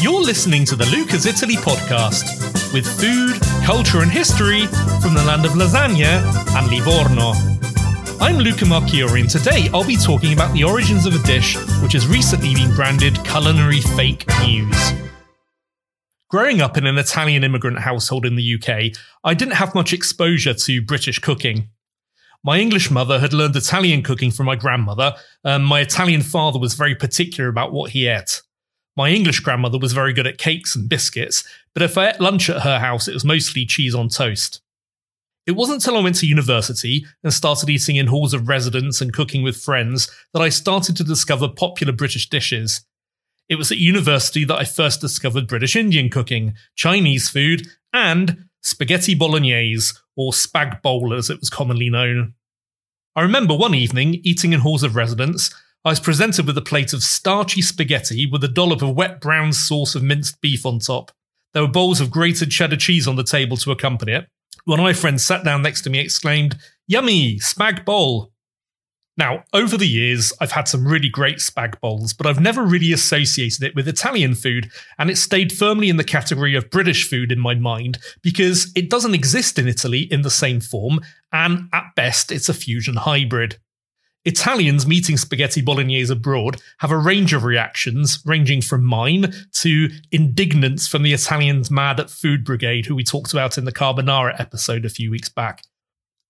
You're listening to the Luca's Italy podcast with food, culture, and history from the land of lasagna and Livorno. I'm Luca Marchiori, and today I'll be talking about the origins of a dish which has recently been branded culinary fake news. Growing up in an Italian immigrant household in the UK, I didn't have much exposure to British cooking. My English mother had learned Italian cooking from my grandmother, and my Italian father was very particular about what he ate. My English grandmother was very good at cakes and biscuits, but if I ate lunch at her house, it was mostly cheese on toast. It wasn't until I went to university and started eating in halls of residence and cooking with friends that I started to discover popular British dishes. It was at university that I first discovered British Indian cooking, Chinese food, and spaghetti bolognese, or spag bowl as it was commonly known. I remember one evening, eating in halls of residence, I was presented with a plate of starchy spaghetti with a dollop of wet brown sauce of minced beef on top. There were bowls of grated cheddar cheese on the table to accompany it. One of my friends sat down next to me, exclaimed, Yummy, spag bowl. Now, over the years, I've had some really great spag bowls, but I've never really associated it with Italian food, and it stayed firmly in the category of British food in my mind because it doesn't exist in Italy in the same form, and at best, it's a fusion hybrid. Italians meeting spaghetti bolognese abroad have a range of reactions, ranging from mine to indignance from the Italians mad at Food Brigade, who we talked about in the Carbonara episode a few weeks back.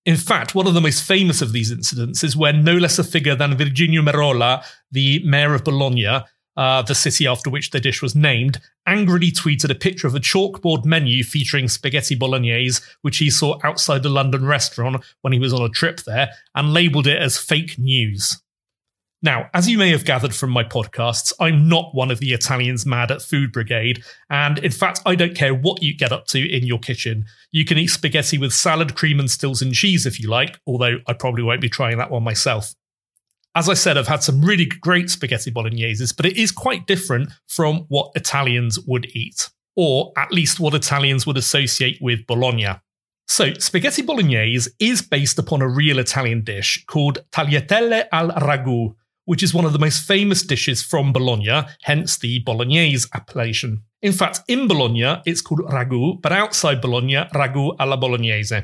In fact, one of the most famous of these incidents is when no less a figure than Virginio Merola, the mayor of Bologna, uh, the city after which the dish was named, angrily tweeted a picture of a chalkboard menu featuring spaghetti bolognese, which he saw outside a London restaurant when he was on a trip there, and labelled it as fake news. Now, as you may have gathered from my podcasts, I'm not one of the Italians mad at Food Brigade, and in fact, I don't care what you get up to in your kitchen. You can eat spaghetti with salad, cream, and stills and cheese if you like, although I probably won't be trying that one myself. As I said, I've had some really great spaghetti bologneses, but it is quite different from what Italians would eat, or at least what Italians would associate with Bologna. So, spaghetti bolognese is based upon a real Italian dish called tagliatelle al ragu, which is one of the most famous dishes from Bologna, hence the Bolognese appellation. In fact, in Bologna, it's called ragu, but outside Bologna, ragu alla bolognese.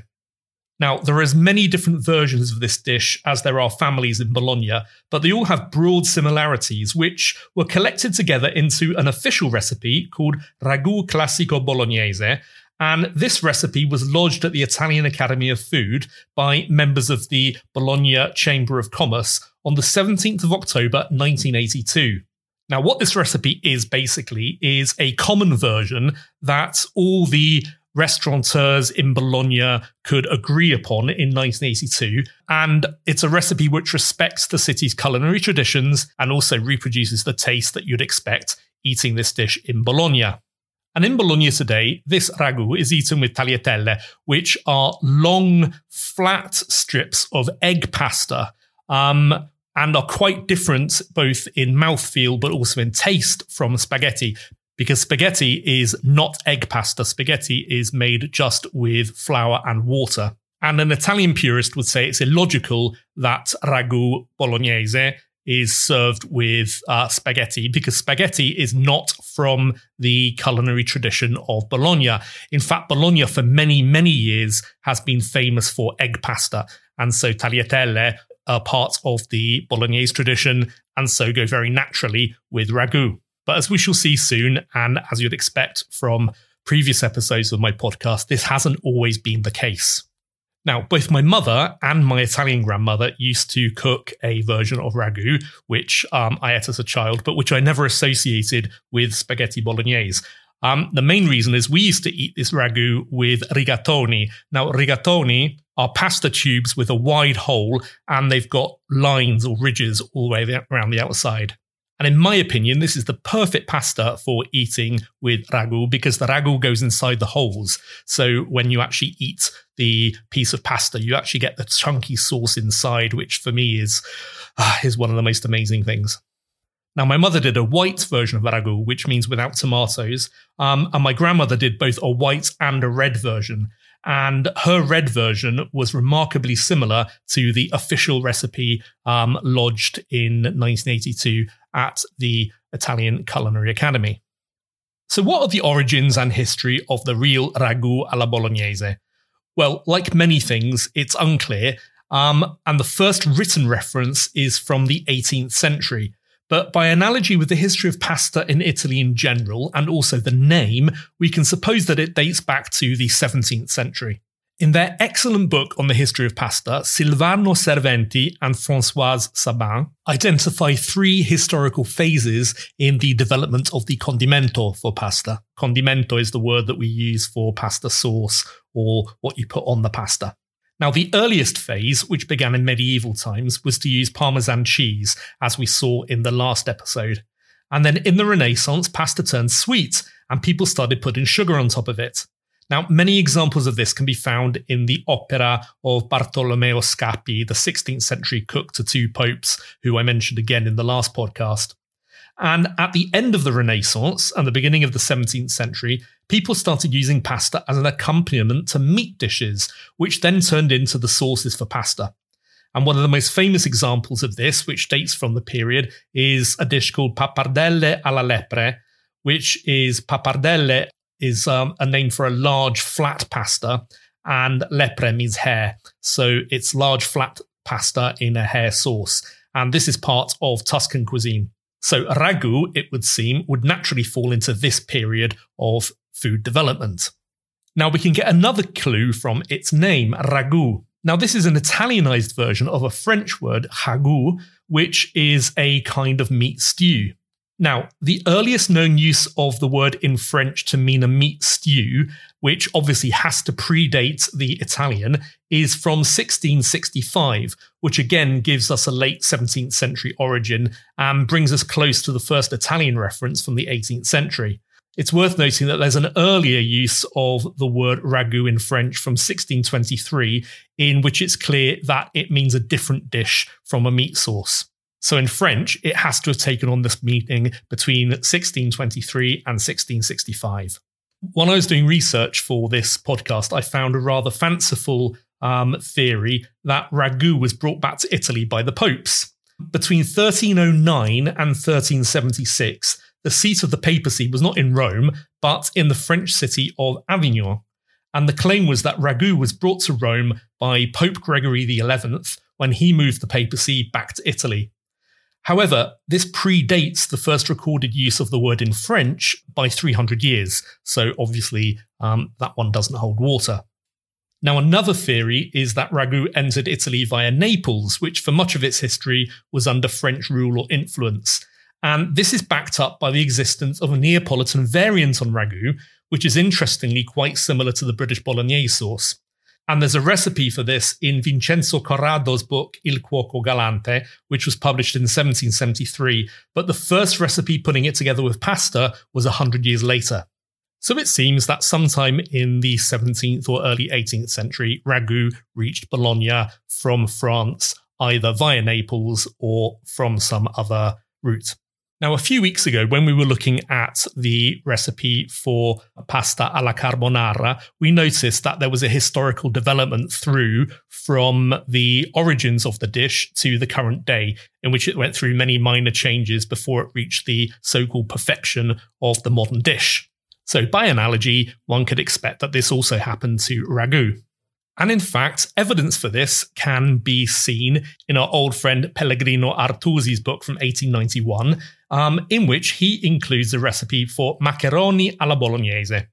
Now, there are as many different versions of this dish as there are families in Bologna, but they all have broad similarities, which were collected together into an official recipe called Ragu Classico Bolognese, and this recipe was lodged at the Italian Academy of Food by members of the Bologna Chamber of Commerce on the 17th of October 1982. Now, what this recipe is basically is a common version that all the restaurateurs in Bologna could agree upon in 1982. And it's a recipe which respects the city's culinary traditions and also reproduces the taste that you'd expect eating this dish in Bologna. And in Bologna today, this ragu is eaten with tagliatelle, which are long, flat strips of egg pasta. Um, and are quite different both in mouthfeel but also in taste from spaghetti because spaghetti is not egg pasta. Spaghetti is made just with flour and water. And an Italian purist would say it's illogical that ragu bolognese is served with uh, spaghetti because spaghetti is not from the culinary tradition of Bologna. In fact, Bologna for many, many years has been famous for egg pasta. And so tagliatelle are part of the Bolognese tradition and so go very naturally with ragu. But as we shall see soon, and as you'd expect from previous episodes of my podcast, this hasn't always been the case. Now, both my mother and my Italian grandmother used to cook a version of ragu, which um, I ate as a child, but which I never associated with spaghetti bolognese. Um, the main reason is we used to eat this ragu with rigatoni. Now, rigatoni are pasta tubes with a wide hole, and they've got lines or ridges all the way around the outside. And in my opinion, this is the perfect pasta for eating with ragu because the ragu goes inside the holes. So when you actually eat the piece of pasta, you actually get the chunky sauce inside, which for me is, uh, is one of the most amazing things. Now, my mother did a white version of ragu, which means without tomatoes. Um, and my grandmother did both a white and a red version. And her red version was remarkably similar to the official recipe um, lodged in 1982 at the Italian Culinary Academy. So, what are the origins and history of the real ragu alla bolognese? Well, like many things, it's unclear, um, and the first written reference is from the 18th century. But by analogy with the history of pasta in Italy in general, and also the name, we can suppose that it dates back to the 17th century. In their excellent book on the history of pasta, Silvano Serventi and Françoise Sabban identify three historical phases in the development of the condimento for pasta. Condimento is the word that we use for pasta sauce or what you put on the pasta. Now, the earliest phase, which began in medieval times, was to use Parmesan cheese, as we saw in the last episode. And then in the Renaissance, pasta turned sweet, and people started putting sugar on top of it. Now, many examples of this can be found in the opera of Bartolomeo Scappi, the 16th century cook to two popes, who I mentioned again in the last podcast. And at the end of the Renaissance and the beginning of the 17th century, people started using pasta as an accompaniment to meat dishes, which then turned into the sauces for pasta. And one of the most famous examples of this, which dates from the period, is a dish called pappardelle alla lepre, which is pappardelle is um, a name for a large flat pasta, and lepre means hare. So it's large flat pasta in a hare sauce. And this is part of Tuscan cuisine. So ragu, it would seem, would naturally fall into this period of food development. Now we can get another clue from its name, ragu. Now, this is an Italianized version of a French word, ragout, which is a kind of meat stew. Now, the earliest known use of the word in French to mean a meat stew, which obviously has to predate the Italian, is from 1665, which again gives us a late 17th century origin and brings us close to the first Italian reference from the 18th century. It's worth noting that there's an earlier use of the word ragu in French from 1623, in which it's clear that it means a different dish from a meat sauce. So in French, it has to have taken on this meaning between 1623 and 1665. When I was doing research for this podcast, I found a rather fanciful um, theory that ragu was brought back to Italy by the popes. Between 1309 and 1376, the seat of the papacy was not in Rome, but in the French city of Avignon. And the claim was that ragu was brought to Rome by Pope Gregory XI when he moved the papacy back to Italy. However, this predates the first recorded use of the word in French by 300 years, so obviously um, that one doesn't hold water. Now, another theory is that ragu entered Italy via Naples, which for much of its history was under French rule or influence. And this is backed up by the existence of a Neapolitan variant on ragu, which is interestingly quite similar to the British bolognese sauce. And there's a recipe for this in Vincenzo Corrado's book Il Cuoco Galante, which was published in 1773. But the first recipe putting it together with pasta was 100 years later. So it seems that sometime in the 17th or early 18th century, ragu reached Bologna from France, either via Naples or from some other route. Now, a few weeks ago, when we were looking at the recipe for pasta alla carbonara, we noticed that there was a historical development through from the origins of the dish to the current day, in which it went through many minor changes before it reached the so called perfection of the modern dish. So, by analogy, one could expect that this also happened to ragu. And in fact, evidence for this can be seen in our old friend Pellegrino Artusi's book from 1891, um, in which he includes a recipe for macaroni alla bolognese.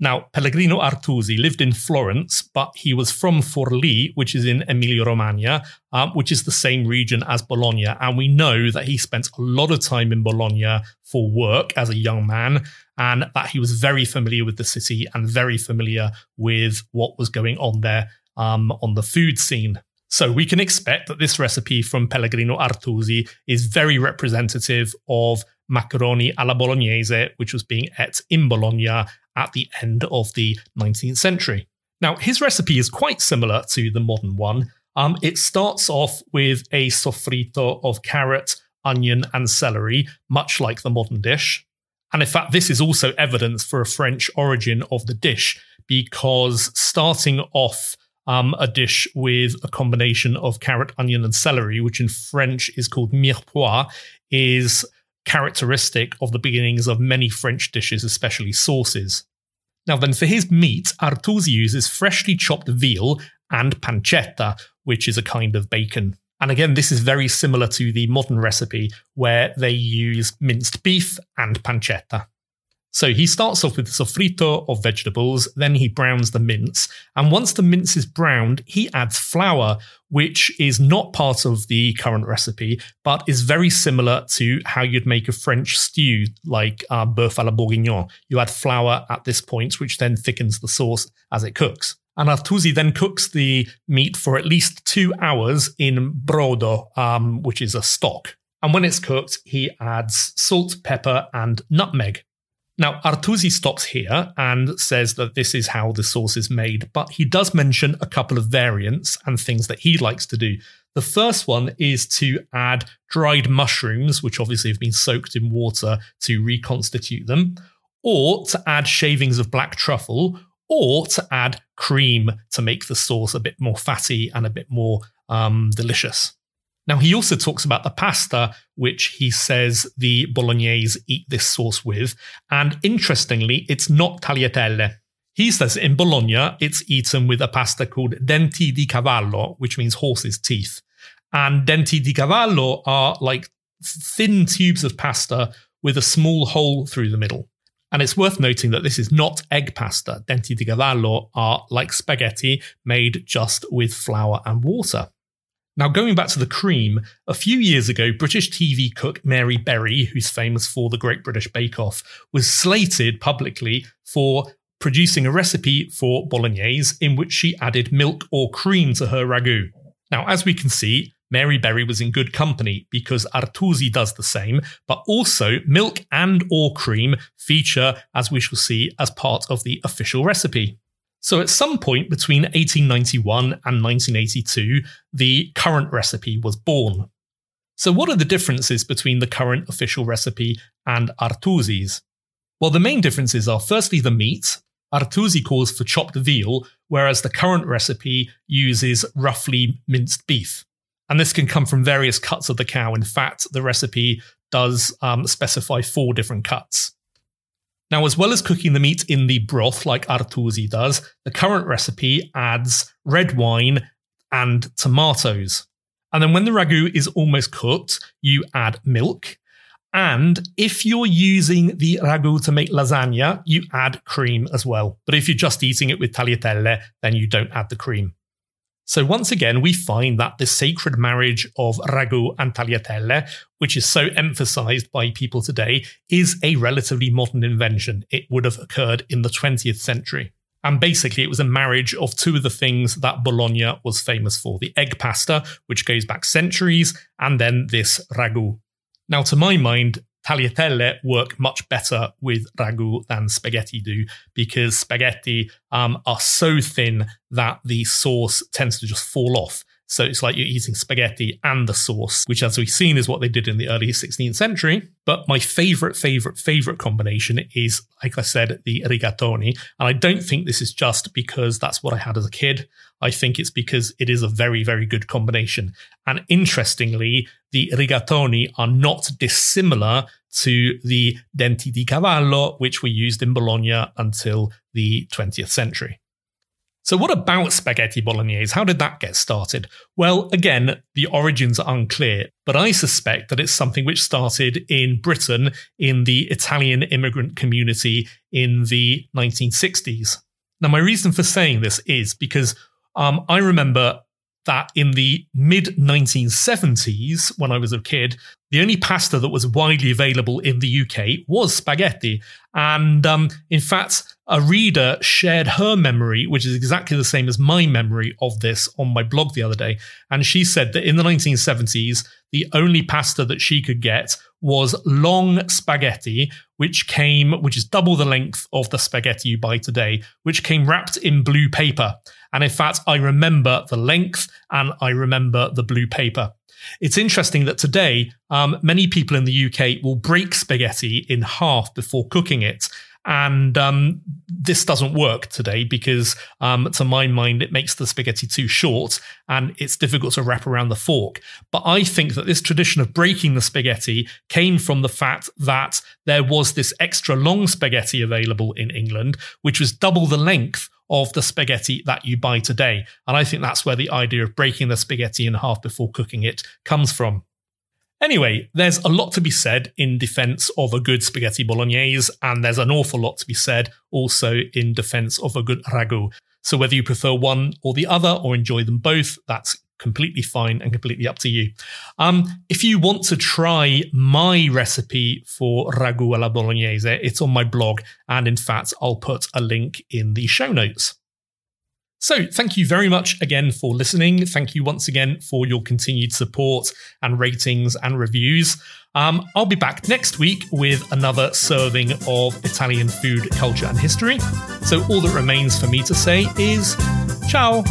Now, Pellegrino Artusi lived in Florence, but he was from Forlì, which is in Emilia Romagna, um, which is the same region as Bologna. And we know that he spent a lot of time in Bologna for work as a young man, and that he was very familiar with the city and very familiar with what was going on there um, on the food scene. So we can expect that this recipe from Pellegrino Artusi is very representative of macaroni alla bolognese, which was being ate in Bologna at the end of the 19th century. Now, his recipe is quite similar to the modern one. Um, it starts off with a soffritto of carrot, onion, and celery, much like the modern dish. And in fact, this is also evidence for a French origin of the dish, because starting off um, a dish with a combination of carrot, onion, and celery, which in French is called mirepoix, is characteristic of the beginnings of many French dishes, especially sauces. Now, then, for his meat, Artusi uses freshly chopped veal and pancetta, which is a kind of bacon. And again, this is very similar to the modern recipe where they use minced beef and pancetta. So he starts off with the soffritto of vegetables, then he browns the mince. And once the mince is browned, he adds flour, which is not part of the current recipe, but is very similar to how you'd make a French stew like uh, boeuf à la bourguignon. You add flour at this point, which then thickens the sauce as it cooks. And Artusi then cooks the meat for at least two hours in brodo, um, which is a stock. And when it's cooked, he adds salt, pepper, and nutmeg. Now, Artusi stops here and says that this is how the sauce is made, but he does mention a couple of variants and things that he likes to do. The first one is to add dried mushrooms, which obviously have been soaked in water to reconstitute them, or to add shavings of black truffle, or to add cream to make the sauce a bit more fatty and a bit more um, delicious. Now, he also talks about the pasta, which he says the Bolognese eat this sauce with. And interestingly, it's not tagliatelle. He says in Bologna, it's eaten with a pasta called denti di cavallo, which means horse's teeth. And denti di cavallo are like thin tubes of pasta with a small hole through the middle. And it's worth noting that this is not egg pasta. Denti di cavallo are like spaghetti made just with flour and water. Now, going back to the cream, a few years ago, British TV cook Mary Berry, who's famous for the Great British Bake Off, was slated publicly for producing a recipe for bolognese in which she added milk or cream to her ragu. Now, as we can see, Mary Berry was in good company because Artusi does the same, but also milk and or cream feature, as we shall see, as part of the official recipe. So at some point between 1891 and 1982, the current recipe was born. So what are the differences between the current official recipe and Artusi's? Well, the main differences are firstly the meat. Artusi calls for chopped veal, whereas the current recipe uses roughly minced beef. And this can come from various cuts of the cow. In fact, the recipe does um, specify four different cuts. Now, as well as cooking the meat in the broth like Artusi does, the current recipe adds red wine and tomatoes. And then when the ragu is almost cooked, you add milk. And if you're using the ragu to make lasagna, you add cream as well. But if you're just eating it with tagliatelle, then you don't add the cream. So once again, we find that the sacred marriage of ragu and tagliatelle, which is so emphasized by people today, is a relatively modern invention. It would have occurred in the 20th century. And basically, it was a marriage of two of the things that Bologna was famous for the egg pasta, which goes back centuries, and then this ragu. Now, to my mind, tagliatelle work much better with ragu than spaghetti do because spaghetti um, are so thin that the sauce tends to just fall off. So it's like you're eating spaghetti and the sauce, which, as we've seen, is what they did in the early 16th century. But my favorite, favorite, favorite combination is, like I said, the rigatoni. And I don't think this is just because that's what I had as a kid. I think it's because it is a very, very good combination. And interestingly, the rigatoni are not dissimilar to the denti di cavallo, which were used in Bologna until the 20th century. So, what about spaghetti bolognese? How did that get started? Well, again, the origins are unclear, but I suspect that it's something which started in Britain in the Italian immigrant community in the 1960s. Now, my reason for saying this is because um, I remember that in the mid 1970s, when I was a kid, the only pasta that was widely available in the UK was spaghetti. And um, in fact, a reader shared her memory, which is exactly the same as my memory of this on my blog the other day. And she said that in the 1970s, the only pasta that she could get was long spaghetti, which came, which is double the length of the spaghetti you buy today, which came wrapped in blue paper. And in fact, I remember the length and I remember the blue paper. It's interesting that today, um, many people in the UK will break spaghetti in half before cooking it. And um, this doesn't work today because, um, to my mind, it makes the spaghetti too short and it's difficult to wrap around the fork. But I think that this tradition of breaking the spaghetti came from the fact that there was this extra long spaghetti available in England, which was double the length of the spaghetti that you buy today. And I think that's where the idea of breaking the spaghetti in half before cooking it comes from. Anyway, there's a lot to be said in defense of a good spaghetti bolognese, and there's an awful lot to be said also in defense of a good ragu. So whether you prefer one or the other or enjoy them both, that's completely fine and completely up to you. Um, if you want to try my recipe for ragu alla bolognese, it's on my blog, and in fact, I'll put a link in the show notes. So, thank you very much again for listening. Thank you once again for your continued support and ratings and reviews. Um, I'll be back next week with another serving of Italian food, culture, and history. So, all that remains for me to say is ciao.